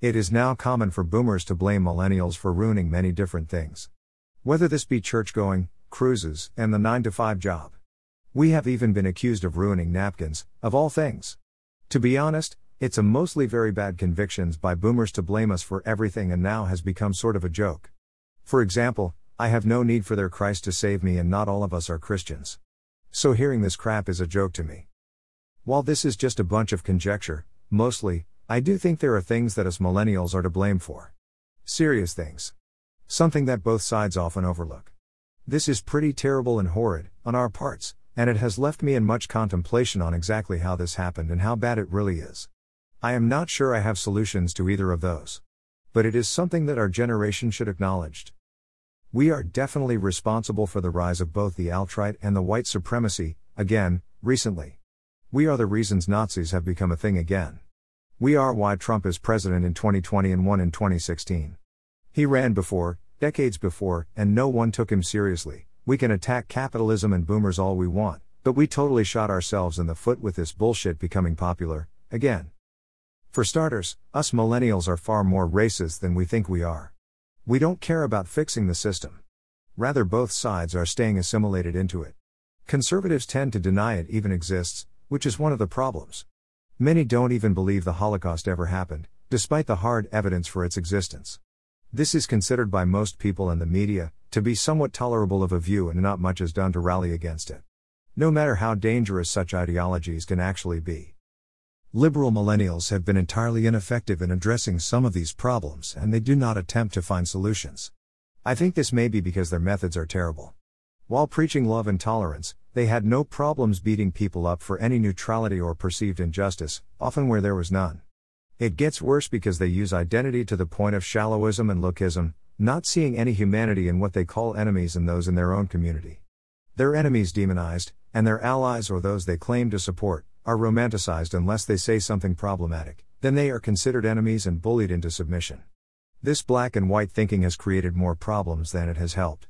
It is now common for boomers to blame millennials for ruining many different things. Whether this be church going, cruises, and the 9 to 5 job. We have even been accused of ruining napkins, of all things. To be honest, it's a mostly very bad convictions by boomers to blame us for everything and now has become sort of a joke. For example, I have no need for their Christ to save me and not all of us are Christians. So hearing this crap is a joke to me. While this is just a bunch of conjecture, mostly, I do think there are things that us millennials are to blame for. Serious things. Something that both sides often overlook. This is pretty terrible and horrid, on our parts, and it has left me in much contemplation on exactly how this happened and how bad it really is. I am not sure I have solutions to either of those. But it is something that our generation should acknowledge. We are definitely responsible for the rise of both the alt-right and the white supremacy, again, recently. We are the reasons Nazis have become a thing again. We are why Trump is president in 2020 and won in 2016. He ran before, decades before, and no one took him seriously. We can attack capitalism and boomers all we want, but we totally shot ourselves in the foot with this bullshit becoming popular, again. For starters, us millennials are far more racist than we think we are. We don't care about fixing the system. Rather, both sides are staying assimilated into it. Conservatives tend to deny it even exists, which is one of the problems. Many don't even believe the Holocaust ever happened, despite the hard evidence for its existence. This is considered by most people and the media to be somewhat tolerable of a view, and not much is done to rally against it. No matter how dangerous such ideologies can actually be. Liberal millennials have been entirely ineffective in addressing some of these problems, and they do not attempt to find solutions. I think this may be because their methods are terrible. While preaching love and tolerance, they had no problems beating people up for any neutrality or perceived injustice, often where there was none. It gets worse because they use identity to the point of shallowism and lookism, not seeing any humanity in what they call enemies and those in their own community. Their enemies demonized, and their allies or those they claim to support, are romanticized unless they say something problematic, then they are considered enemies and bullied into submission. This black and white thinking has created more problems than it has helped.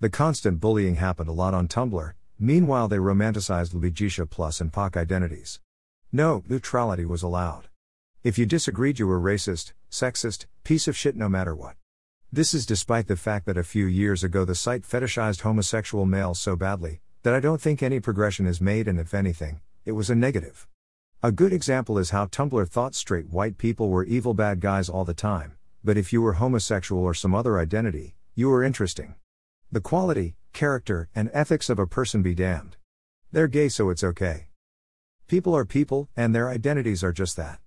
The constant bullying happened a lot on Tumblr, Meanwhile, they romanticized LGBTQ plus and POC identities. No, neutrality was allowed. If you disagreed, you were racist, sexist, piece of shit no matter what. This is despite the fact that a few years ago the site fetishized homosexual males so badly that I don't think any progression is made, and if anything, it was a negative. A good example is how Tumblr thought straight white people were evil bad guys all the time, but if you were homosexual or some other identity, you were interesting. The quality, character, and ethics of a person be damned. They're gay, so it's okay. People are people, and their identities are just that.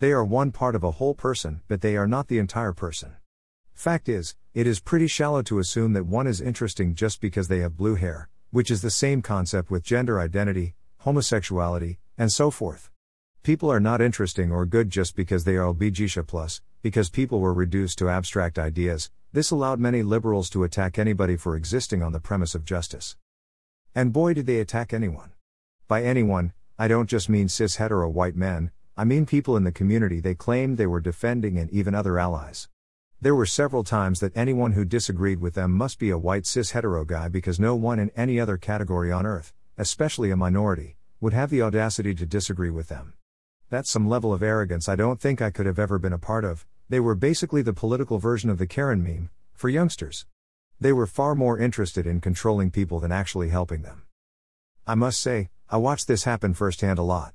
They are one part of a whole person, but they are not the entire person. Fact is, it is pretty shallow to assume that one is interesting just because they have blue hair, which is the same concept with gender identity, homosexuality, and so forth. People are not interesting or good just because they are LGBTQ+, because people were reduced to abstract ideas, this allowed many liberals to attack anybody for existing on the premise of justice. And boy did they attack anyone. By anyone, I don't just mean cis hetero white men, I mean people in the community they claimed they were defending and even other allies. There were several times that anyone who disagreed with them must be a white cis hetero guy because no one in any other category on earth, especially a minority, would have the audacity to disagree with them. That's some level of arrogance I don't think I could have ever been a part of. They were basically the political version of the Karen meme, for youngsters. They were far more interested in controlling people than actually helping them. I must say, I watched this happen firsthand a lot.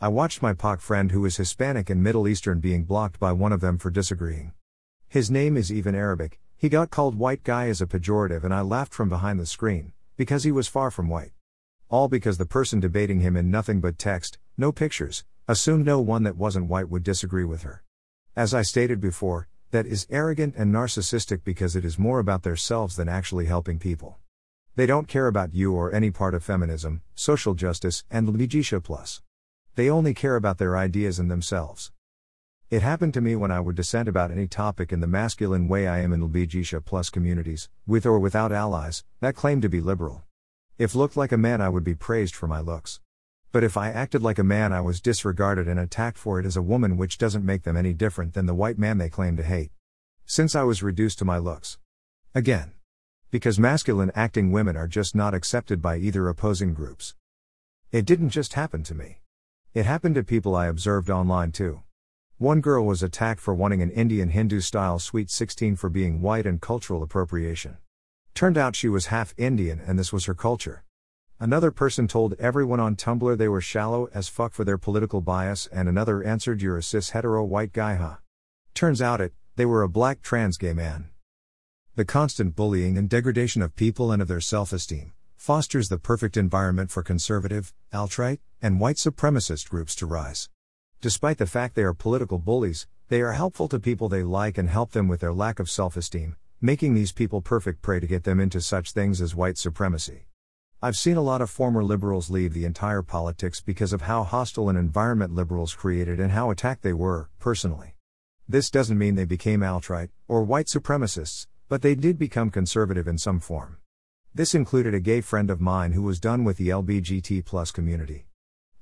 I watched my POC friend who is Hispanic and Middle Eastern being blocked by one of them for disagreeing. His name is even Arabic, he got called white guy as a pejorative and I laughed from behind the screen, because he was far from white. All because the person debating him in nothing but text, no pictures, assumed no one that wasn't white would disagree with her. As I stated before, that is arrogant and narcissistic because it is more about themselves than actually helping people. They don't care about you or any part of feminism, social justice, and LGBTQ+. They only care about their ideas and themselves. It happened to me when I would dissent about any topic in the masculine way I am in LGBTQ+ communities, with or without allies, that claim to be liberal. If looked like a man, I would be praised for my looks. But if I acted like a man, I was disregarded and attacked for it as a woman, which doesn't make them any different than the white man they claim to hate. Since I was reduced to my looks. Again. Because masculine acting women are just not accepted by either opposing groups. It didn't just happen to me. It happened to people I observed online too. One girl was attacked for wanting an Indian Hindu style Sweet 16 for being white and cultural appropriation. Turned out she was half Indian and this was her culture. Another person told everyone on Tumblr they were shallow as fuck for their political bias, and another answered, You're a cis hetero white guy, huh? Turns out it, they were a black trans gay man. The constant bullying and degradation of people and of their self esteem fosters the perfect environment for conservative, alt-right, and white supremacist groups to rise. Despite the fact they are political bullies, they are helpful to people they like and help them with their lack of self esteem, making these people perfect prey to get them into such things as white supremacy. I've seen a lot of former liberals leave the entire politics because of how hostile an environment liberals created and how attacked they were, personally. This doesn't mean they became alt-right or white supremacists, but they did become conservative in some form. This included a gay friend of mine who was done with the LBGT plus community.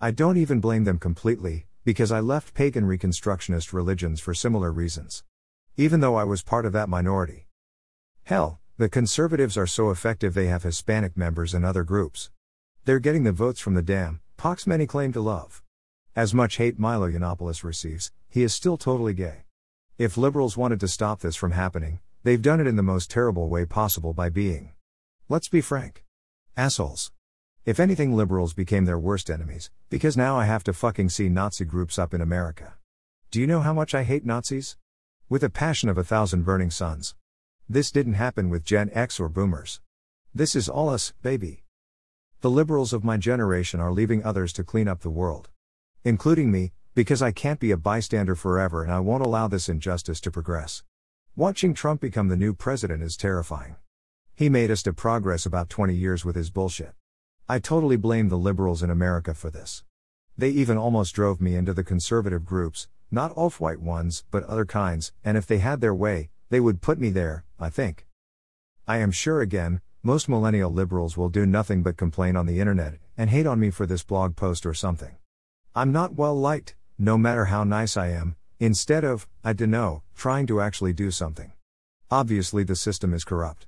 I don't even blame them completely, because I left pagan Reconstructionist religions for similar reasons. Even though I was part of that minority. Hell, the conservatives are so effective they have Hispanic members and other groups. They're getting the votes from the damn POCs many claim to love. As much hate Milo Yiannopoulos receives, he is still totally gay. If liberals wanted to stop this from happening, they've done it in the most terrible way possible by being Let's be frank. Assholes. If anything, liberals became their worst enemies, because now I have to fucking see Nazi groups up in America. Do you know how much I hate Nazis? With a passion of a thousand burning suns. This didn't happen with Gen X or boomers. This is all us, baby. The liberals of my generation are leaving others to clean up the world. Including me, because I can't be a bystander forever and I won't allow this injustice to progress. Watching Trump become the new president is terrifying. He made us to progress about 20 years with his bullshit. I totally blame the liberals in America for this. They even almost drove me into the conservative groups, not off white ones, but other kinds, and if they had their way, they would put me there, I think. I am sure again, most millennial liberals will do nothing but complain on the internet and hate on me for this blog post or something. I'm not well liked, no matter how nice I am, instead of, I dunno, trying to actually do something. Obviously, the system is corrupt.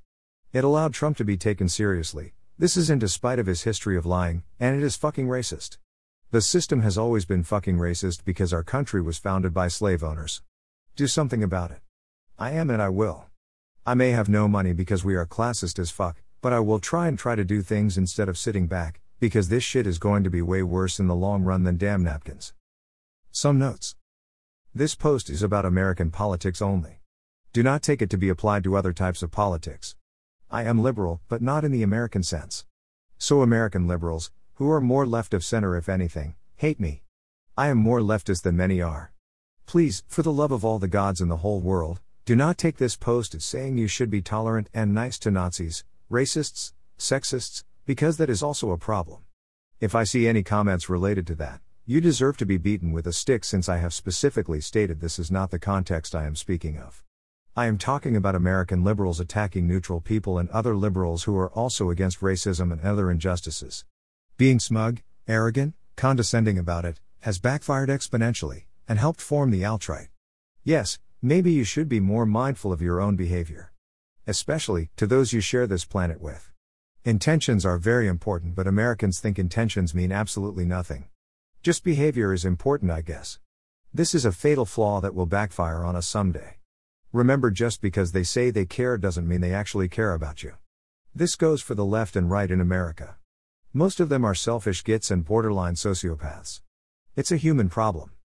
It allowed Trump to be taken seriously. This is in despite of his history of lying, and it is fucking racist. The system has always been fucking racist because our country was founded by slave owners. Do something about it. I am and I will. I may have no money because we are classist as fuck, but I will try and try to do things instead of sitting back, because this shit is going to be way worse in the long run than damn napkins. Some notes. This post is about American politics only. Do not take it to be applied to other types of politics. I am liberal, but not in the American sense. So American liberals, who are more left of center if anything, hate me. I am more leftist than many are. Please, for the love of all the gods in the whole world, do not take this post as saying you should be tolerant and nice to Nazis, racists, sexists, because that is also a problem. If I see any comments related to that, you deserve to be beaten with a stick since I have specifically stated this is not the context I am speaking of. I am talking about American liberals attacking neutral people and other liberals who are also against racism and other injustices. Being smug, arrogant, condescending about it, has backfired exponentially, and helped form the alt-right. Yes, maybe you should be more mindful of your own behavior. Especially, to those you share this planet with. Intentions are very important, but Americans think intentions mean absolutely nothing. Just behavior is important, I guess. This is a fatal flaw that will backfire on us someday. Remember, just because they say they care doesn't mean they actually care about you. This goes for the left and right in America. Most of them are selfish gits and borderline sociopaths. It's a human problem.